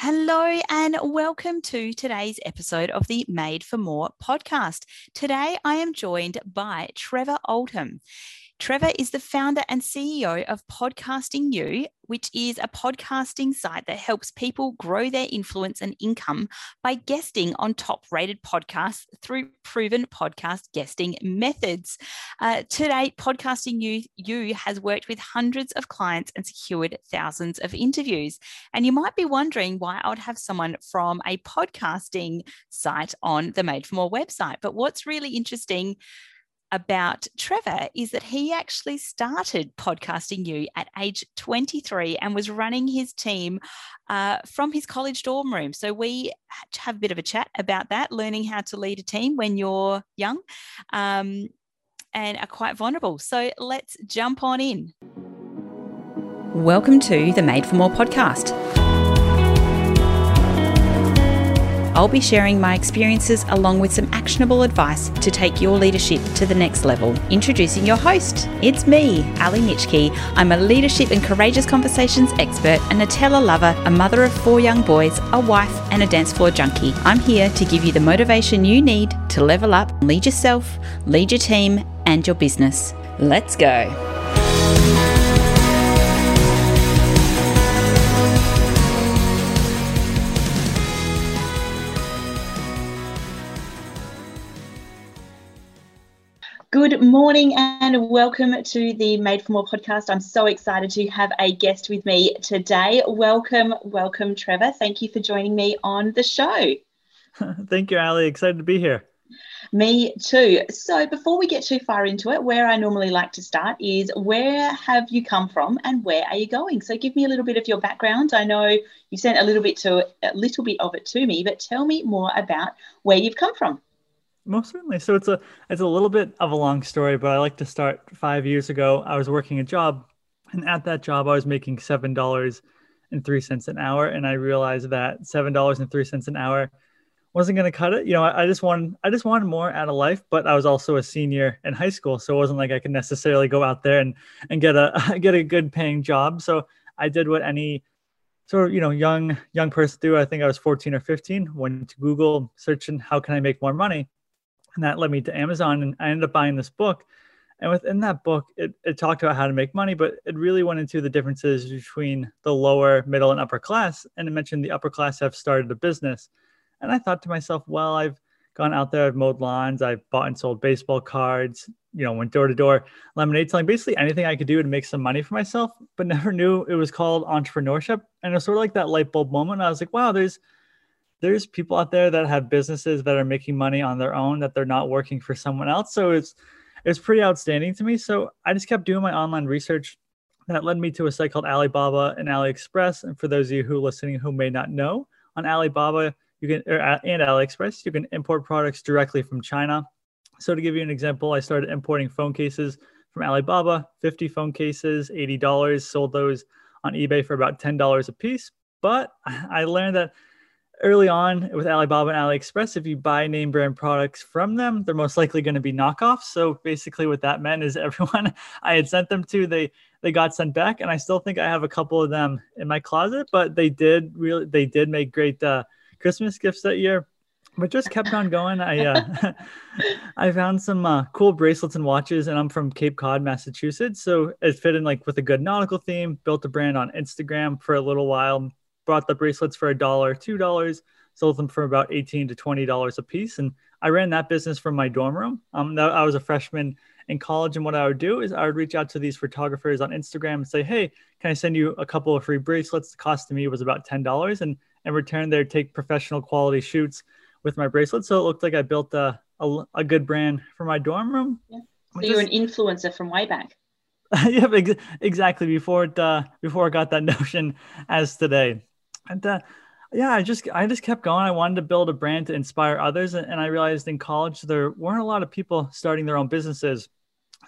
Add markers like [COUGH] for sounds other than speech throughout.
Hello, and welcome to today's episode of the Made for More podcast. Today, I am joined by Trevor Oldham. Trevor is the founder and CEO of Podcasting You, which is a podcasting site that helps people grow their influence and income by guesting on top rated podcasts through proven podcast guesting methods. Uh, to date, Podcasting You, you has worked with hundreds of clients and secured thousands of interviews. And you might be wondering why I would have someone from a podcasting site on the Made for More website. But what's really interesting about Trevor is that he actually started podcasting you at age 23 and was running his team uh, from his college dorm room. So we have a bit of a chat about that, learning how to lead a team when you're young um, and are quite vulnerable. So let's jump on in. Welcome to the Made for More podcast. I'll be sharing my experiences along with some actionable advice to take your leadership to the next level. Introducing your host. It's me, Ali Nitschke. I'm a leadership and courageous conversations expert, a Nutella lover, a mother of four young boys, a wife, and a dance floor junkie. I'm here to give you the motivation you need to level up, lead yourself, lead your team, and your business. Let's go. Good morning and welcome to the Made for More podcast. I'm so excited to have a guest with me today. Welcome, welcome, Trevor. Thank you for joining me on the show. [LAUGHS] Thank you, Ali. Excited to be here. Me too. So, before we get too far into it, where I normally like to start is where have you come from and where are you going? So, give me a little bit of your background. I know you sent a little bit to a little bit of it to me, but tell me more about where you've come from. Most certainly. So it's a it's a little bit of a long story, but I like to start five years ago. I was working a job, and at that job, I was making seven dollars and three cents an hour, and I realized that seven dollars and three cents an hour wasn't going to cut it. You know, I, I, just wanted I just wanted more out of life, but I was also a senior in high school, so it wasn't like I could necessarily go out there and and get a [LAUGHS] get a good paying job. So I did what any sort of you know young young person do. I think I was 14 or 15. Went to Google searching how can I make more money, and that led me to Amazon. And I ended up buying this book. And within that book, it, it talked about how to make money, but it really went into the differences between the lower, middle, and upper class. And it mentioned the upper class have started a business. And I thought to myself, well, I've gone out there, I've mowed lawns, I've bought and sold baseball cards, you know, went door to door, lemonade selling, basically anything I could do to make some money for myself, but [LAUGHS] never knew it was called entrepreneurship. And it was sort of like that light bulb moment. I was like, wow, there's there's people out there that have businesses that are making money on their own that they're not working for someone else. So it's it's pretty outstanding to me. So i just kept doing my online research that led me to a site called alibaba and aliexpress. And for those of you who are listening who may not know on alibaba you can or, and aliexpress you can import products directly from china. So to give you an example i started importing phone cases from alibaba 50 phone cases $80 sold those on ebay for about $10 a piece. But i learned that early on with Alibaba and AliExpress, if you buy name brand products from them, they're most likely going to be knockoffs. So basically, what that meant is [LAUGHS] everyone I had sent them to, they they got sent back, and I still think I have a couple of them in my closet. But they did really, they did make great uh, Christmas gifts that year. But just kept on going. I uh, [LAUGHS] I found some uh, cool bracelets and watches, and I'm from Cape Cod, Massachusetts, so it fit in like with a good nautical theme. Built a brand on Instagram for a little while bought the bracelets for a dollar, two dollars, sold them for about eighteen to twenty dollars a piece, and I ran that business from my dorm room. Um, I was a freshman in college, and what I would do is I would reach out to these photographers on Instagram and say, "Hey, can I send you a couple of free bracelets?" The cost to me was about ten dollars, and in return, they'd take professional quality shoots with my bracelets. So it looked like I built a a, a good brand for my dorm room. Yeah. So you're an influencer from way back. [LAUGHS] yeah, ex- exactly. Before it, uh, before I got that [LAUGHS] notion as today and uh, yeah, I just I just kept going. I wanted to build a brand to inspire others, and, and I realized in college there weren't a lot of people starting their own businesses.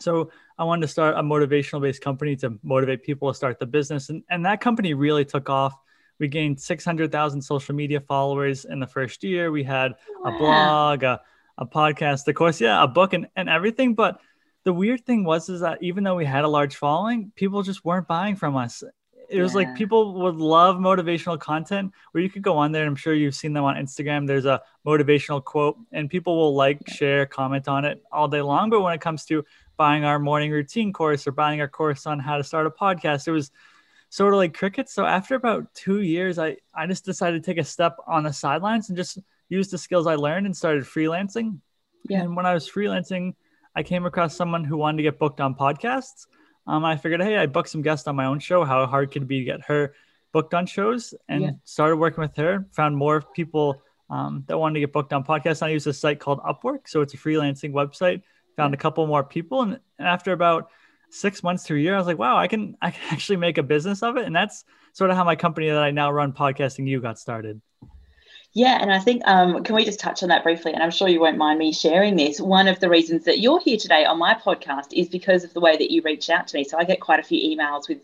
So I wanted to start a motivational based company to motivate people to start the business, and and that company really took off. We gained 600,000 social media followers in the first year. We had wow. a blog, a, a podcast, of course, yeah, a book, and, and everything. But the weird thing was is that even though we had a large following, people just weren't buying from us it was like people would love motivational content where you could go on there and i'm sure you've seen them on instagram. There's a motivational quote and people will like yeah. share comment on it all day long. But when it comes to buying our morning routine course or buying our course on how to start a podcast it was sort of like crickets. So after about two years i i just decided to take a step on the sidelines and just use the skills i learned and started freelancing. Yeah. and when i was freelancing i came across someone who wanted to get booked on podcasts um, I figured, hey, I booked some guests on my own show. How hard could it be to get her booked on shows? And yeah. started working with her. Found more people um, that wanted to get booked on podcasts. I use a site called Upwork, so it's a freelancing website. Found a couple more people, and, and after about six months to a year, I was like, wow, I can [LAUGHS] I can actually make a business of it. And that's sort of how my company that I now run, Podcasting You, got started. Yeah, and I think um, can we just touch on that briefly? And I'm sure you won't mind me sharing this. One of the reasons that you're here today on my podcast is because of the way that you reached out to me. So I get quite a few emails with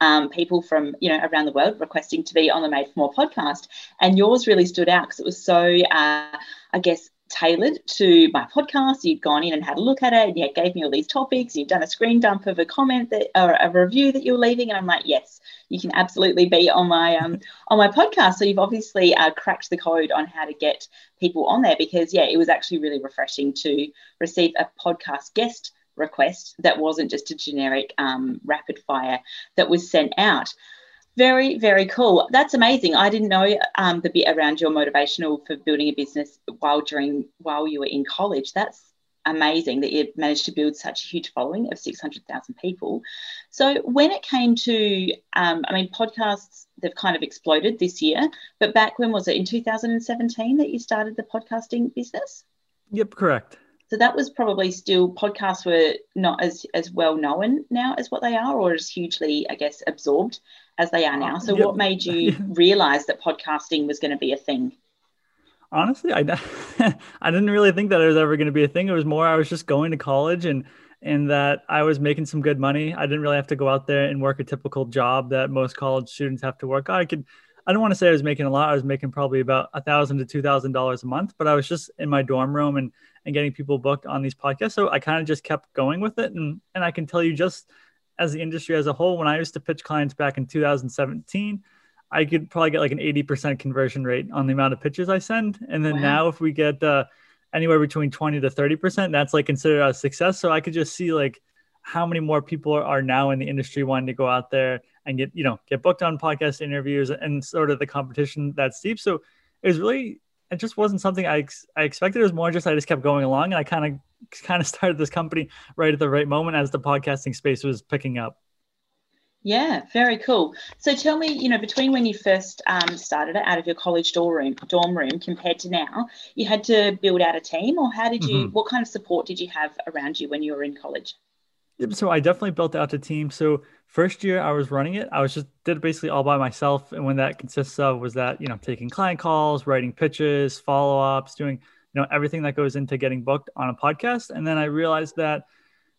um, people from you know around the world requesting to be on the Made for More podcast, and yours really stood out because it was so, uh, I guess, tailored to my podcast. You'd gone in and had a look at it, and you gave me all these topics. You've done a screen dump of a comment that or a review that you're leaving, and I'm like, yes, you can absolutely be on my um on my podcast. So you've obviously uh, cracked the code on how to get people on there because yeah, it was actually really refreshing to receive a podcast guest request that wasn't just a generic um, rapid fire that was sent out. Very, very cool. That's amazing. I didn't know um, the bit around your motivational for building a business while during while you were in college. That's amazing that you managed to build such a huge following of 600,000 people. So when it came to, um, I mean, podcasts, they've kind of exploded this year, but back when was it in 2017 that you started the podcasting business? Yep, correct. So that was probably still podcasts were not as as well known now as what they are, or as hugely, I guess, absorbed as they are now. So what made you [LAUGHS] realize that podcasting was going to be a thing? Honestly, I [LAUGHS] I didn't really think that it was ever going to be a thing. It was more I was just going to college and and that I was making some good money. I didn't really have to go out there and work a typical job that most college students have to work. I could I don't want to say I was making a lot. I was making probably about a thousand to two thousand dollars a month, but I was just in my dorm room and and getting people booked on these podcasts. So I kind of just kept going with it. And and I can tell you just as the industry as a whole, when I used to pitch clients back in 2017, I could probably get like an 80% conversion rate on the amount of pitches I send. And then wow. now if we get uh, anywhere between 20 to 30%, that's like considered a success. So I could just see like how many more people are now in the industry wanting to go out there and get, you know, get booked on podcast interviews and sort of the competition that's steep. So it was really it just wasn't something I ex- I expected. It was more just I just kept going along, and I kind of kind of [LAUGHS] started this company right at the right moment as the podcasting space was picking up. Yeah, very cool. So tell me, you know, between when you first um, started it out of your college dorm room, dorm room compared to now, you had to build out a team, or how did you? Mm-hmm. What kind of support did you have around you when you were in college? So I definitely built out a team. So first year I was running it, I was just did it basically all by myself. And when that consists of was that, you know, taking client calls, writing pitches, follow-ups, doing, you know, everything that goes into getting booked on a podcast. And then I realized that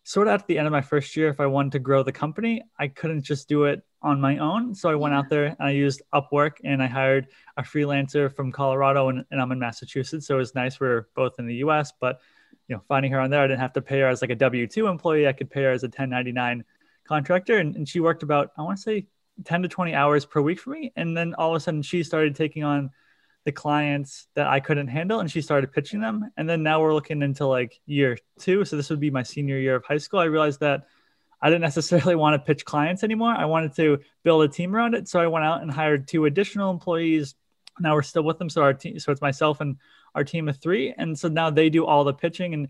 sort of at the end of my first year, if I wanted to grow the company, I couldn't just do it on my own. So I went out there and I used Upwork and I hired a freelancer from Colorado and, and I'm in Massachusetts. So it was nice. We're both in the US, but you know, finding her on there, I didn't have to pay her as like a W two employee. I could pay her as a 1099 contractor, and, and she worked about I want to say 10 to 20 hours per week for me. And then all of a sudden, she started taking on the clients that I couldn't handle, and she started pitching them. And then now we're looking into like year two, so this would be my senior year of high school. I realized that I didn't necessarily [LAUGHS] want to pitch clients anymore. I wanted to build a team around it, so I went out and hired two additional employees. Now we're still with them, so our team, so it's myself and our team of three. And so now they do all the pitching. And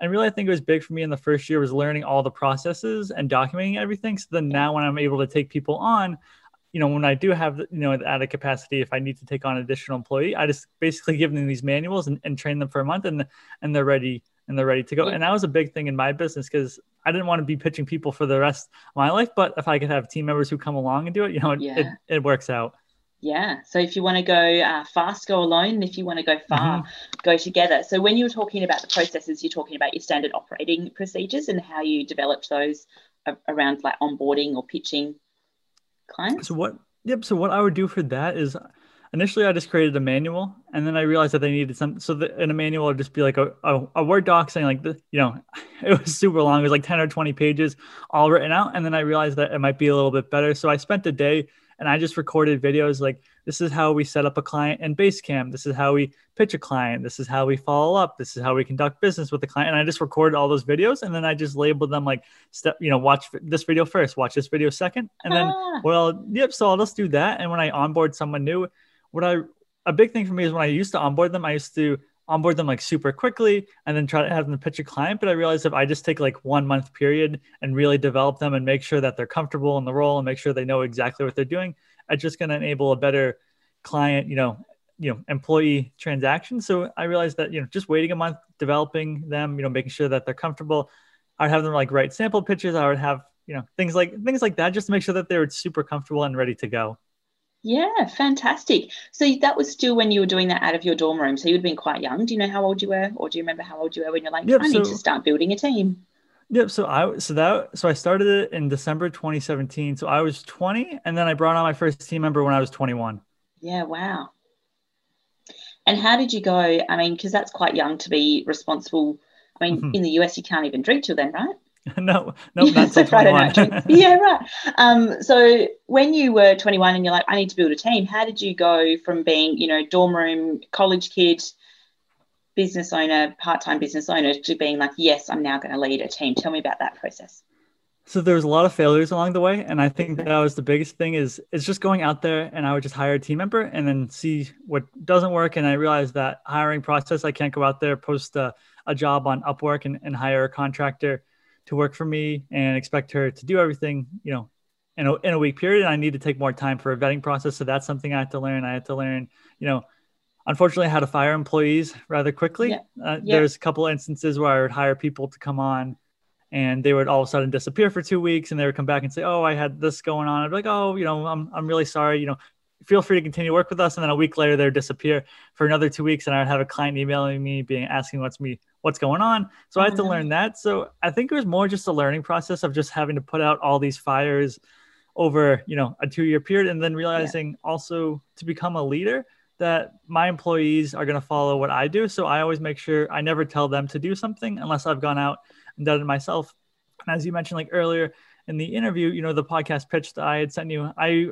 and really I think it was big for me in the first year was learning all the processes and documenting everything. So then now when I'm able to take people on, you know, when I do have, you know, at a capacity, if I need to take on an additional employee, I just basically give them these manuals and, and train them for a month and and they're ready and they're ready to go. And that was a big thing in my business because I didn't want to be pitching people for the rest of my life. But if I could have team members who come along and do it, you know, it, yeah. it, it works out. Yeah. So if you want to go uh, fast, go alone. And if you want to go far, mm-hmm. go together. So when you were talking about the processes, you're talking about your standard operating procedures and how you developed those around like onboarding or pitching clients. So what? Yep. So what I would do for that is initially I just created a manual and then I realized that they needed some. So the, in a manual it'd just be like a, a, a, Word doc saying like, the, you know, [LAUGHS] it was super long. It was like 10 or 20 pages all written out. And then I realized that it might be a little bit better. So I spent a day and I just recorded videos like, this is how we set up a client in Basecamp. This is how we pitch a client. This is how we follow up. This is how we conduct business with the client. And I just recorded all those videos and then I just labeled them like step, you know, watch this video first, watch this video second. And then, ah. well, yep. So I'll just do that. And when I onboard someone new, what I, a big thing for me is when I used to onboard them, I used to onboard them like super quickly and then try to have them pitch a client. But I realized if I just take like one month period and really develop them and make sure that they're comfortable in the role and make sure they know exactly what they're doing, it's just going to enable a better client, you know, you know, employee transaction. So I realized that, you know, just waiting a month, developing them, you know, making sure that they're comfortable. I'd have them like write sample pitches. I would have, you know, things like things like that, just to make sure that they were super comfortable and ready to go. Yeah, fantastic. So that was still when you were doing that out of your dorm room. So you'd been quite young. Do you know how old you were, or do you remember how old you were when you're like, yep, I need to start building a team? Yep. So I so that so I started it in December 2017. So I was 20, and then I brought on my first team member when I was 21. Yeah. Wow. And how did you go? I mean, because that's quite young to be responsible. I mean, mm-hmm. in the US, you can't even drink till then, right? [LAUGHS] no, no, that's not till [LAUGHS] 21. [LAUGHS] yeah, right. Um, so when you were 21 and you're like, I need to build a team, how did you go from being, you know, dorm room, college kid, business owner, part-time business owner to being like, yes, I'm now going to lead a team. Tell me about that process. So there was a lot of failures along the way, and I think that was the biggest thing is is just going out there and I would just hire a team member and then see what doesn't work. And I realized that hiring process, I can't go out there post a, a job on Upwork and, and hire a contractor to work for me and expect her to do everything, you know, in a, in a week period. And I need to take more time for a vetting process. So that's something I had to learn. I had to learn, you know, unfortunately how to fire employees rather quickly. Yeah. Uh, yeah. There's a couple instances where I would hire people to come on and they would all of a sudden disappear for two weeks and they would come back and say, Oh, I had this going on. I'd be like, Oh, you know, I'm, I'm really sorry. You know, feel free to continue to work with us. And then a week later, they'd disappear for another two weeks. And I'd have a client emailing me being asking what's me, what's going on. So I had to mm-hmm. learn that. So I think it was more just a learning process of just having to put out all these fires over, you know, a two year period. And then realizing yeah. also to become a leader, that my employees are going to follow what I do. So I always make sure I never tell them to do something unless I've gone out and done it myself. And as you mentioned, like earlier in the interview, you know, the podcast pitch that I had sent you, I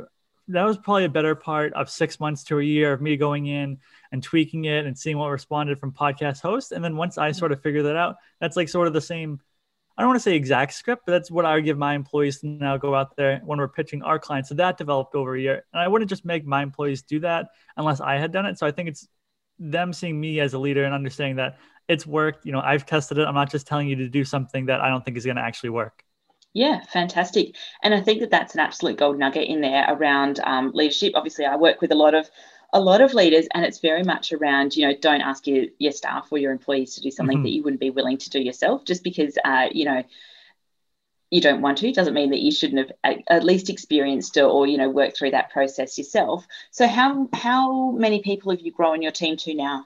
that was probably a better part of six months to a year of me going in and tweaking it and seeing what responded from podcast hosts. And then once I mm-hmm. sort of figure that out, that's like sort of the same I don't want to say exact script, but that's what I would give my employees to now go out there when we're pitching our clients. So that developed over a year. And I wouldn't just make my employees do that unless I had done it. So I think it's them seeing me as a leader and understanding that it's worked. You know, I've tested it. I'm not just telling you to do something that I don't think is going to actually work. Yeah, fantastic. And I think that that's an absolute gold nugget in there around um, leadership. Obviously, I work with a lot of a lot of leaders and it's very much around you know don't ask your, your staff or your employees to do something mm-hmm. that you wouldn't be willing to do yourself just because uh, you know you don't want to doesn't mean that you shouldn't have at least experienced it or you know worked through that process yourself so how how many people have you grown your team to now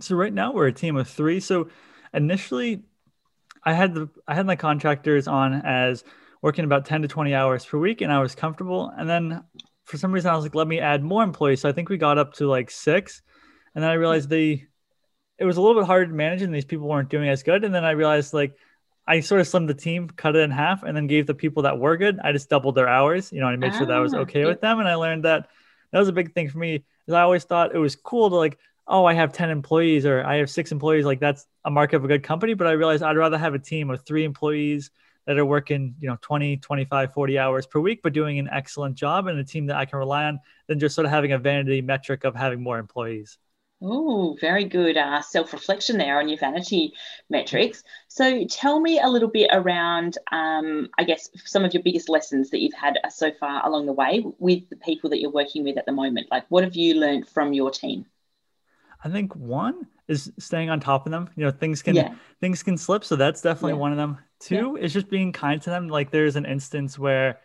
so right now we're a team of three so initially i had the i had my contractors on as working about 10 to 20 hours per week and i was comfortable and then for some reason I was like, let me add more employees. So I think we got up to like six. And then I realized they it was a little bit hard to manage and these people weren't doing as good. And then I realized like I sort of slimmed the team, cut it in half, and then gave the people that were good, I just doubled their hours. You know, I made ah, sure that I was ah, okay with them. And I learned that that was a big thing for me. Is I always thought it was cool to like, oh, I have 10 employees or I have six employees. Like that's a mark of a good company. But I realized I'd rather have a team of three employees that are working, you know, 20, 25, 40 hours per week, but doing an excellent job and a team that I can rely on than just sort of having a vanity metric of having more employees. Oh, very good uh, self reflection there on your vanity metrics. So, tell me a little bit around, um, I guess, some of your biggest lessons that you've had uh, so far along the way with the people that you're working with at the moment. Like, what have you learned from your team? I think one is staying on top of them. You know, things can yeah. things can slip, so that's definitely yeah. one of them. Two yeah. is just being kind to them. Like there's an instance where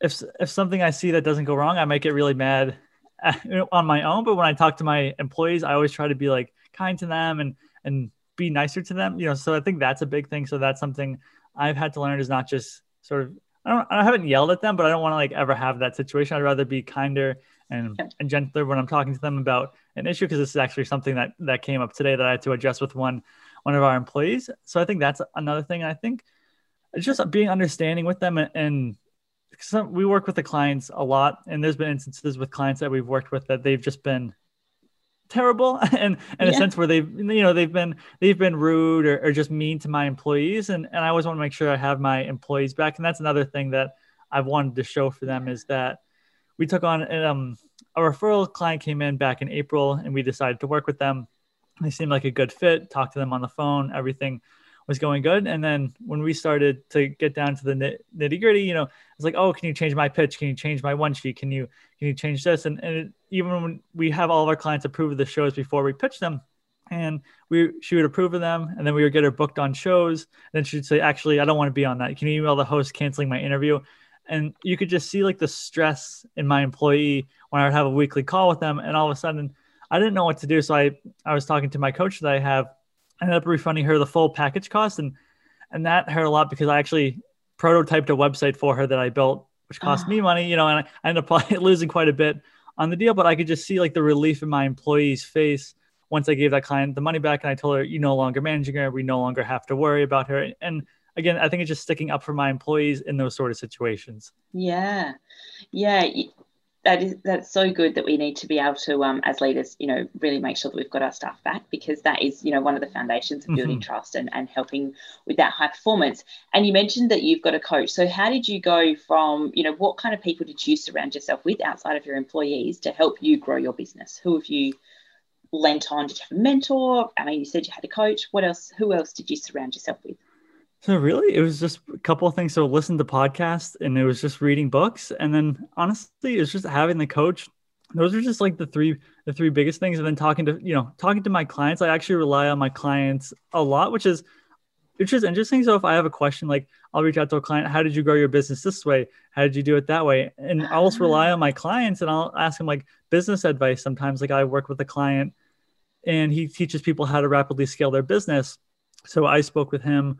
if if something I see that doesn't go wrong, I might get really mad [LAUGHS] on my own. But when I talk to my employees, I always try to be like kind to them and and be nicer to them. You know, so I think that's a big thing. So that's something I've had to learn is not just sort of I don't I haven't yelled at them, but I don't want to like ever have that situation. I'd rather be kinder and, yep. and gentler when I'm talking to them about an issue because this is actually something that that came up today that I had to address with one one of our employees. So I think that's another thing. I think it's just being understanding with them and, and some, we work with the clients a lot, and there's been instances with clients that we've worked with that they've just been terrible [LAUGHS] and in yeah. a sense where they've you know they've been they've been rude or, or just mean to my employees and and i always want to make sure i have my employees back and that's another thing that i've wanted to show for them is that we took on um, a referral client came in back in april and we decided to work with them they seemed like a good fit talked to them on the phone everything was going good. And then when we started to get down to the nitty gritty, you know, it's like, oh, can you change my pitch? Can you change my one sheet? Can you can you change this? And, and it, even when we have all of our clients approve of the shows before we pitch them, and we she would approve of them, and then we would get her booked on shows. And then she'd say, actually, I don't want to be on that. Can you email the host canceling my interview? And you could just see like the stress in my employee when I would have a weekly call with them, and all of a sudden. I didn't know what to do. So I, I was talking to my coach that I have I ended up refunding her the full package cost, and and that hurt a lot because I actually prototyped a website for her that I built, which cost oh. me money, you know, and I, I ended up [LAUGHS] losing quite a bit on the deal. But I could just see like the relief in my employee's face once I gave that client the money back, and I told her, "You no longer managing her. We no longer have to worry about her." And again, I think it's just sticking up for my employees in those sort of situations. Yeah, yeah that is that's so good that we need to be able to um, as leaders you know really make sure that we've got our staff back because that is you know one of the foundations of building mm-hmm. trust and, and helping with that high performance. And you mentioned that you've got a coach. So how did you go from you know what kind of people did you surround yourself with outside of your employees to help you grow your business? Who have you lent on? Did you have a mentor? I mean you said you had a coach. What else who else did you surround yourself with so really, it was just a couple of things. So listen to podcasts, and it was just reading books, and then honestly, it's just having the coach. Those are just like the three the three biggest things. And then talking to you know talking to my clients. I actually rely on my clients a lot, which is which is interesting. So if I have a question, like I'll reach out to a client, how did you grow your business this way? How did you do it that way? And I'll also uh-huh. rely on my clients and I'll ask them like business advice. Sometimes like I work with a client and he teaches people how to rapidly scale their business. So I spoke with him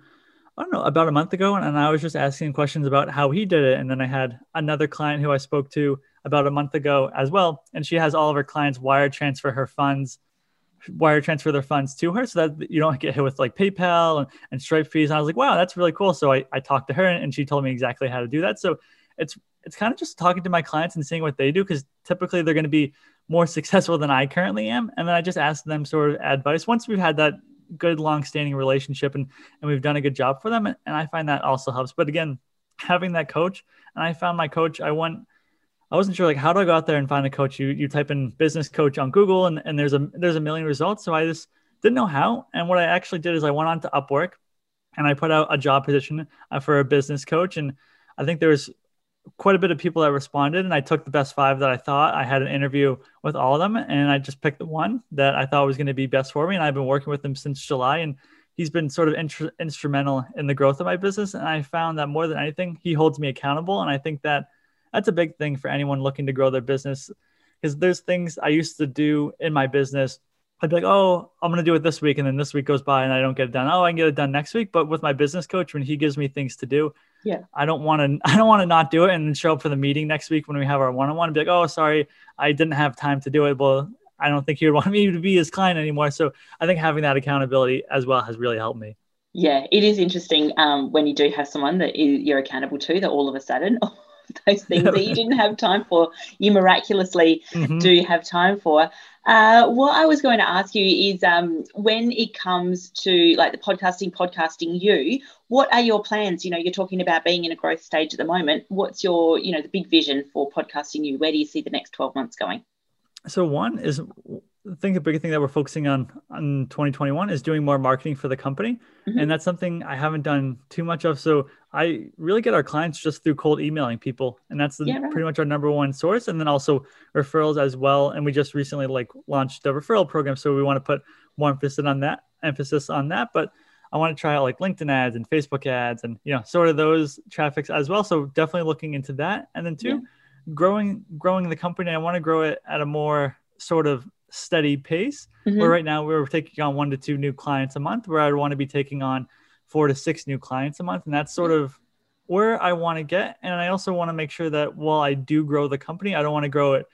I don't know, about a month ago. And I was just asking questions about how he did it. And then I had another client who I spoke to about a month ago as well. And she has all of her clients wire transfer her funds, wire transfer their funds to her so that you don't get hit with like PayPal and, and Stripe fees. And I was like, wow, that's really cool. So I, I talked to her and she told me exactly how to do that. So it's it's kind of just talking to my clients and seeing what they do because typically they're going to be more [LAUGHS] successful than I currently am. And then I just ask them sort of advice. Once we've had that good long-standing relationship and and we've done a good job for them and, i find that also helps. But again having that coach and i found my coach i went i wasn't sure like how do i go out there and find a coach? You you type in business coach on google and, and there's a there's a million results. So i just didn't know how. And what i actually did is i went on to upwork and i put out a job position uh, for a business coach. And i think there was quite a bit of people that responded and I took the best five that I thought. I had an interview with all of them and I just picked the one that I thought was going to be best for me. And I've been working with him since July and he's been sort of instrumental in the growth of my business. And I found that more than anything, he holds me accountable. And I think that that's a big thing for anyone looking to grow their business because there's things I used to do in my business I'd be like, oh, I'm going to do it this week. And then this week goes by and I don't get it done. Oh, I can get it done next week. But with my business coach, when he gives me things to do, yeah, I don't want to, [LAUGHS] I don't want to not do it and show up for the meeting next week when we have our one-on-one and be like, oh, sorry, I didn't have time to do it. Well, I don't think he would [LAUGHS] want me to be his client anymore. So I think having that accountability as well has really helped me. Yeah, it is interesting um, when you do have someone that you're accountable to that all of a sudden [LAUGHS] those things that you didn't have time for, you miraculously mm-hmm. do have time for. Uh, what I was going to ask you is um, when it comes to like the podcasting, podcasting you, what are your plans? You know, you're talking about being in a growth stage at the moment. What's your, you know, the big vision for podcasting you? Where do you see the next 12 months going? So one is I think the big thing that we're focusing on in 2021 is doing more marketing for the company. Mm-hmm. And that's something I haven't done too much of. So I really get our clients just through cold emailing people. And that's the, yeah, right. pretty much our number one source. And then also referrals as well. And we just recently like launched the referral program. So we want to put more emphasis on that emphasis on that. But I want to try out like LinkedIn ads and Facebook ads and, you know, sort of those traffics as well. So definitely looking into that. And then two, yeah. growing, growing the company. I want to grow it at a more sort of steady pace. Mm-hmm. Where right now we're taking on one to two new clients a month, where I'd want to be taking on four to six new clients a month. And that's sort of where I want to get. And I also want to make sure that while I do grow the company, I don't want to grow it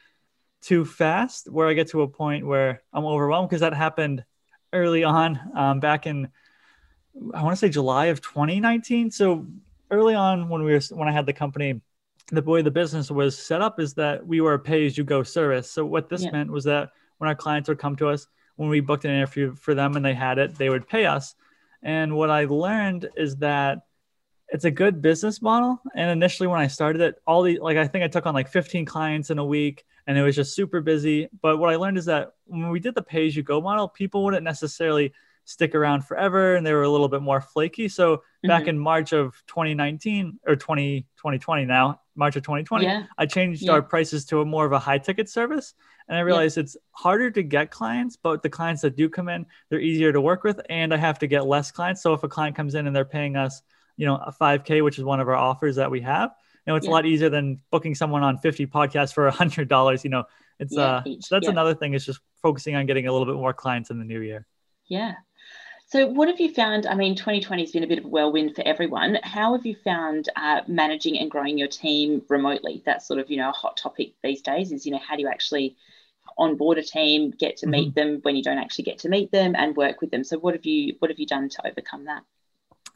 too fast where I get to a point where I'm overwhelmed because that happened early on um, back in I want to say July of 2019. So early on when we were when I had the company, the way the business was set up is that we were a pay as you go service. So what this yeah. meant was that when our clients would come to us, when we booked an interview for them and they had it, they would pay us. And what I learned is that it's a good business model. And initially, when I started it, all the like, I think I took on like 15 clients in a week and it was just super busy. But what I learned is that when we did the pay as you go model, people wouldn't necessarily stick around forever and they were a little bit more flaky. So mm-hmm. back in March of 2019 or 20, 2020 now, March of 2020, yeah. I changed yeah. our prices to a more of a high ticket service. And I realized yeah. it's harder to get clients, but the clients that do come in, they're easier to work with. And I have to get less clients. So if a client comes in and they're paying us, you know, a 5K, which is one of our offers that we have, you know, it's a lot easier than booking someone on 50 podcasts for a hundred dollars. You know, it's uh, so that's another thing is just focusing on getting a little bit more clients in the new year. Yeah. So, what have you found? I mean, 2020 has been a bit of a whirlwind for everyone. How have you found uh, managing and growing your team remotely? That's sort of, you know, a hot topic these days is, you know, how do you actually onboard a team, get to meet mm-hmm. them when you don't actually get to meet them and work with them? So, what have you what have you done to overcome that?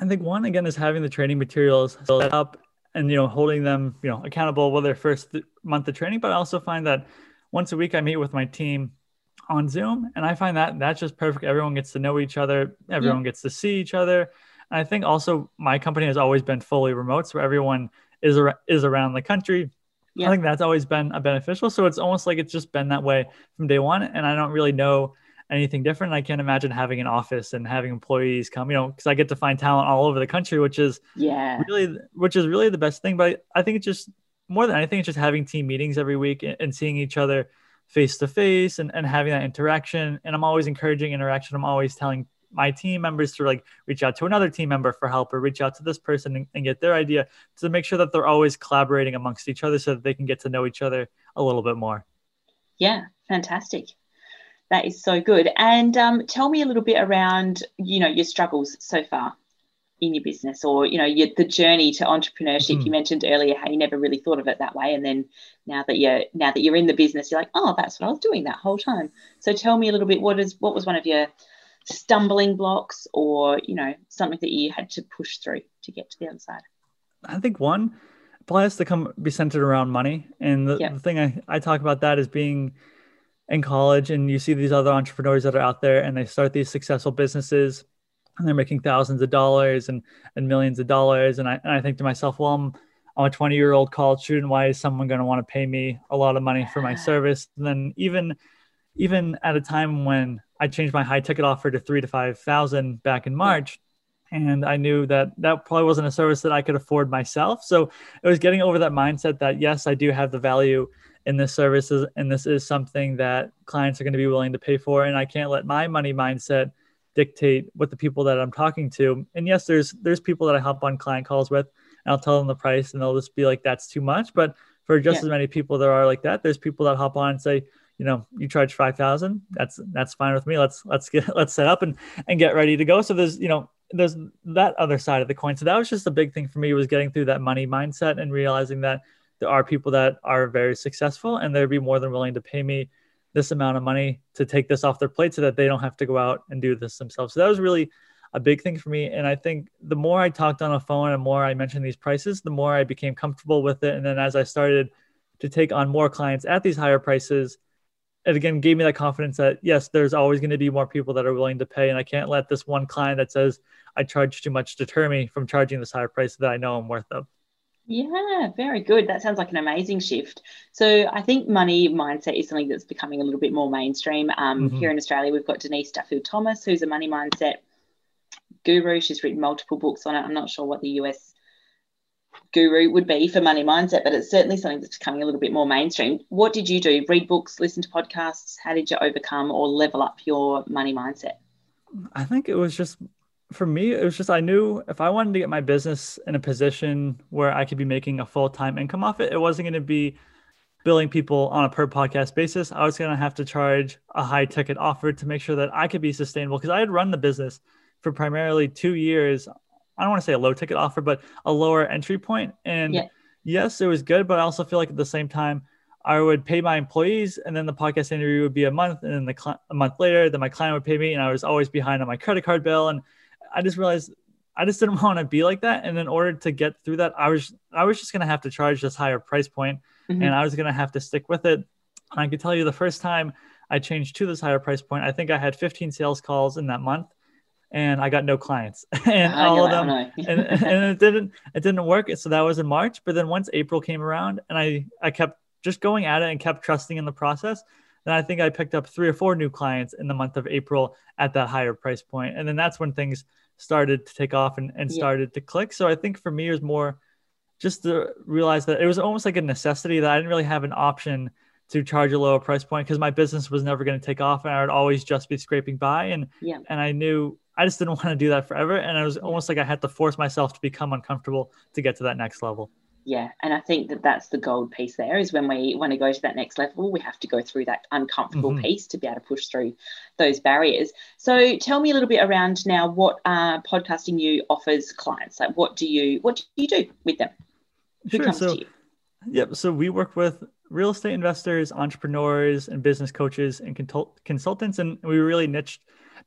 I think one again is having the training materials set up and you know holding them you know accountable with their first th- month of training. But I also find that once a week I meet with my team on Zoom. And I find that that's just perfect. Everyone gets to know each other, everyone yeah. gets to see each other. And I think also my company has always been fully remote. So everyone is, ar- is around the country. Yeah. I think that's always been a beneficial. So it's almost like it's just been that way from day one. And I don't really know anything different. I can't imagine having an office and having employees come, you know, because I get to find talent all over the country, which is yeah, really, which is really the best thing. But I think it's just more than anything, it's just having team meetings every week and, and seeing each other face to face and having that interaction. And I'm always encouraging interaction. I'm always telling my team members to like reach out to another team member for help or reach out to this person and, and, get their idea to make sure that they're always collaborating amongst each other so that they can get to know each other a little bit more. Yeah, fantastic. That is so good. And um, tell me a little bit around, you know, your struggles so far in your business or you know your, the journey to entrepreneurship. Mm. you mentioned earlier how you never really thought of it that way. And then now that you're now that you're in the business you're like oh that's what i was doing that whole time. So tell me a little bit what is what was one of your stumbling blocks or you know something that you had to push through to get to the other side? I think one probably has to come be centered around money. And the, yep. the thing I, I talk about that is being in college and you see these other entrepreneurs that are out there and they start these successful businesses and they're making thousands of dollars and, and millions of dollars. And I, and I think to myself, well, I'm, I'm a 20 year old college student. Why is someone going to want to pay me a lot of money for my service? And then even, even at a time when I changed my high ticket offer to three to 5,000 back in March, and I knew that that probably wasn't a service that I could afford myself. So it was getting over that mindset that yes, I do have the value in this service, and this is something that clients are going to be willing to pay for, and I can't let my money mindset dictate what the people that I'm talking to. And yes, there's there's people that I hop on client calls with, and I'll tell them the price, and they'll just be like, "That's too much." But for just yeah. as many people there are like that, there's people that hop on and say, you know, you charge five thousand. That's that's fine with me. Let's let's get [LAUGHS] let's set up and and get ready to go. So there's you know there's that other side of the coin. So that was just a big thing for me was getting through that money mindset and realizing that there are people that are very successful and they'd be more than willing to pay me this amount of money to take this off their plate so that they don't have to go out and do this themselves. So that was really a big thing for me. And I think the more I talked on a phone and more I mentioned these prices, the more I became comfortable with it. And then as I started to take on more clients at these higher prices, it again gave me that confidence that yes, there's always going to be more people that are willing to pay. And I can't let this one client that says I charge too much deter me from charging this higher price that I know I'm worth of. Yeah, very good. That sounds like an amazing shift. So I think money mindset is something that's becoming a little bit more mainstream. Um, mm-hmm. Here in Australia, we've got Denise Duffield Thomas, who's a money mindset guru. She's written multiple books on it. I'm not sure what the US guru would be for money mindset, but it's certainly something that's becoming a little bit more mainstream. What did you do? Read books, listen to podcasts? How did you overcome or level up your money mindset? I think it was just for me, it was just I knew if I wanted to get my business in a position where I could be making a full time income off it, it wasn't going to be billing people on a per podcast basis. I was going to have to charge a high ticket offer to make sure that I could be sustainable because I had run the business for primarily two years. I don't want to say a low ticket offer, but a lower entry point. And yeah. yes, it was good, but I also feel like at the same time, I would pay my employees, and then the podcast interview would be a month, and then the cl- a month later, then my client would pay me, and I was always behind on my credit card bill, and I just realized I just didn't [LAUGHS] want to be like that. And in order to get through that, I was I was just gonna have to charge this higher price point, mm-hmm. and I was gonna have to stick with it. And I can tell you, the first time I changed to this higher price point, I think I had 15 sales calls in that month, and I got no clients, [LAUGHS] and I all of them, and, [LAUGHS] and it didn't it didn't work. So that was in March. But then once April came around, and I I kept just going at it and kept trusting in the process, then I think I picked up three or four new clients in the month of April at that higher price point. And then that's when things started to take off and, and started yeah. to click. So I think for me, it was more just to realize that it was almost like a necessity that I didn't really have an option to charge a lower price point because my business was never going to take off and I would always just be scraping by. And, yeah. and I knew I just didn't [LAUGHS] want to do that forever. And it was almost like I had to force myself to become uncomfortable to get to that next level yeah and i think that that's the gold piece there is when we want to go to that next level we have to go through that uncomfortable mm-hmm. piece to be able to push through those barriers so tell me a little bit around now what uh, podcasting you offers clients like what do you what do you do with them who sure. comes so, to you yep so we work with real estate investors entrepreneurs and business coaches and consult- consultants and we really niched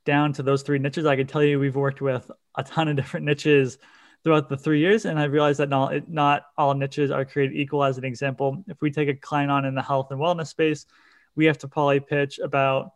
down to those three niches i can tell you we've worked with a ton of different niches throughout the three years. And I realized that not, not all niches are created equal. As an example, if we take a client on in the health and wellness space, we have to probably pitch about,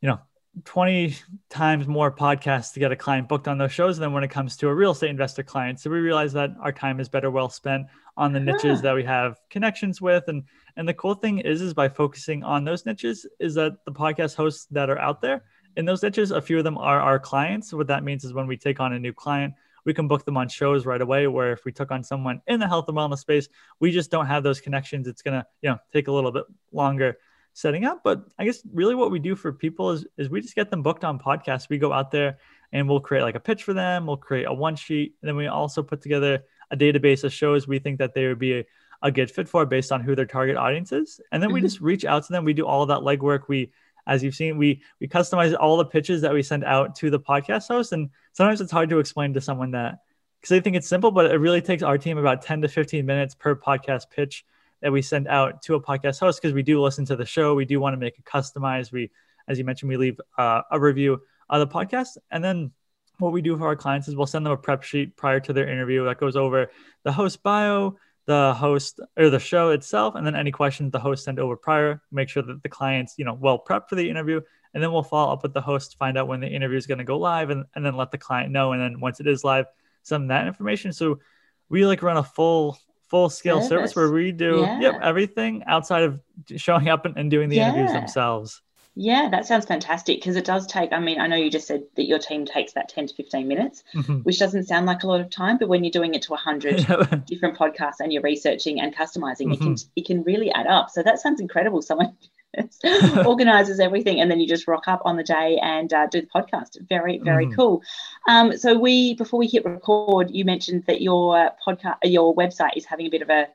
you know, 20 times more podcasts to get a client booked on those shows than when it comes to a real estate investor client. So we realize that our time is better well spent on the niches that we have connections with. And and the cool thing is is by focusing on those niches, is that the podcast hosts that are out there in those niches, a few of them are our clients. What that means is when we take on a new client, we can book them on shows right away. Where if we took on someone in the health and wellness space, we just don't have those connections. It's gonna, you know, take a little bit longer setting up. But I guess really what we do for people is is we just get them booked on podcasts. We go out there and we'll create like a pitch for them. We'll create a one sheet, and then we also put together a database of shows we think that they would be a, a good fit for based on who their target audience is. And then we mm-hmm. just reach out to them. We do all of that legwork. We as you've seen, we we customize all the pitches that we send out to the podcast host, and sometimes it's hard to explain to someone that because they think it's simple, but it really takes our team about 10 to 15 minutes per podcast pitch that we send out to a podcast host because we do listen to the show. We do want to make it customized. We, as you mentioned, we leave uh, a review of the podcast, and then what we do for our clients is we'll send them a prep sheet prior to their interview that goes over the host bio, the host or the show itself, and then any questions the host sent over prior. Make sure that the client's you know well prepped for the interview, and then we'll follow up with the host, find out when the interview is going to go live, and, and then let the client know. And then once it is live, send that information. So we like run a full full scale service. service where we do yeah. yep everything outside of showing up and, and doing the yeah. interviews themselves. Yeah, that sounds fantastic because it does take. I mean, I know you just said that your team takes that 10 to 15 minutes, mm-hmm. which doesn't sound like a lot of time, but when you're doing it to 100 [LAUGHS] different podcasts and you're researching and customizing, mm-hmm. it can it can really add up. So that sounds incredible. Someone [LAUGHS] organizes everything and then you just rock up on the day and uh, do the podcast. Very, very mm-hmm. cool. Um, so we before we hit record, you mentioned that your podcast your website is having a bit of a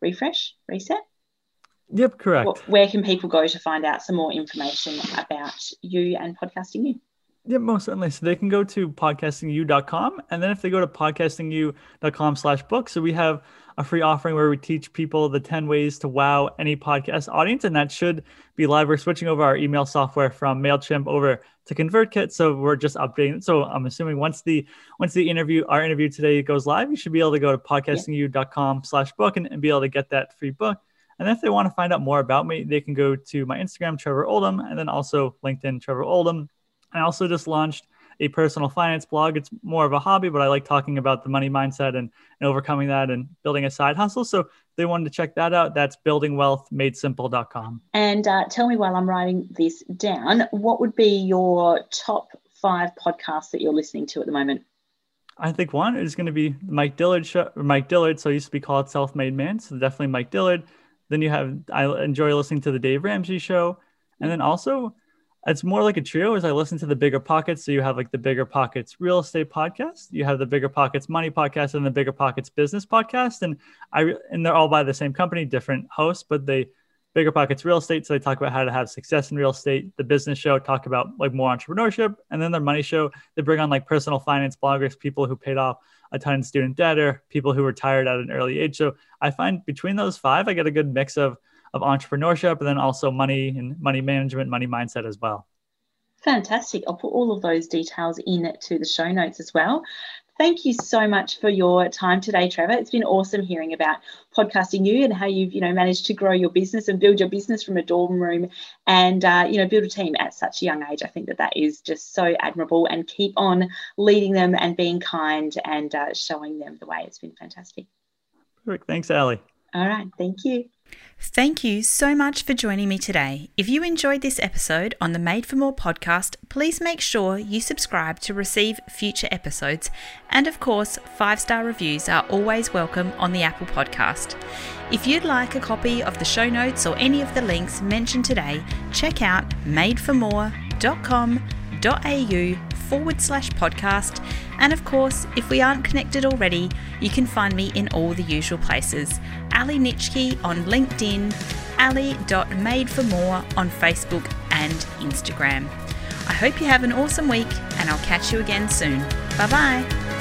refresh, reset. Yep, correct. Where can people go to find out some more information about you and podcasting you? Yep, most certainly. So they can go to podcastingyou.com. And then if they go to podcastingyou.com slash book, so we have a free offering where we teach people the 10 ways to wow any podcast audience. And that should be live. We're switching over our email software from MailChimp over to ConvertKit. So we're just updating. So I'm assuming once the once the interview, our interview today goes live, you should be able to go to podcastingyou.com slash book and, and be able to get that free book. And if they want to find out more about me, they can go to my Instagram, Trevor Oldham, and then also LinkedIn, Trevor Oldham. I also just launched a personal finance blog. It's more of a hobby, but I like talking about the money mindset and, and overcoming that and building a side hustle. So they wanted to check that out. That's buildingwealthmadesimple.com. And uh, tell me while I'm writing this down, what would be your top five podcasts that you're listening to at the moment? I think one is going to be Mike Dillard show, Mike Dillard. So I used to be called Self Made Man. So definitely Mike Dillard. Then you have I enjoy listening to the Dave Ramsey show, and then also it's more like a trio as I listen to the bigger pockets. So you have like the bigger pockets real estate podcast, you have the bigger pockets money podcast, and the bigger pockets business podcast, and I and they're all by the same company, different hosts, but they bigger pockets real estate. So they talk about how to have success in real estate. The business show talk about like more entrepreneurship, and then their money show they bring on like personal finance bloggers, people who paid off a ton of student debt or people who retired at an early age. So I find between those five, I get a good mix of of entrepreneurship and then also money and money management, money mindset as well. Fantastic. I'll put all of those details in to the show notes as well. Thank you so much for your time today, Trevor. It's been awesome hearing about podcasting you and how you've, you know, managed to grow your business and build your business from a dorm room and, uh, you know, build a team at such a young age. I think that that is just so admirable and keep on leading them and being kind and uh, showing them the way. It's been fantastic. Perfect. Thanks, Ali. All right. Thank you. Thank you so much for joining me today. If you enjoyed this episode on the Made for More podcast, please make sure you subscribe to receive future episodes. And of course, five star reviews are always welcome on the Apple podcast. If you'd like a copy of the show notes or any of the links mentioned today, check out madeformore.com.au forward slash podcast. And of course, if we aren't connected already, you can find me in all the usual places. Ali Nitschke on LinkedIn, ali.madeformore on Facebook and Instagram. I hope you have an awesome week and I'll catch you again soon. Bye bye.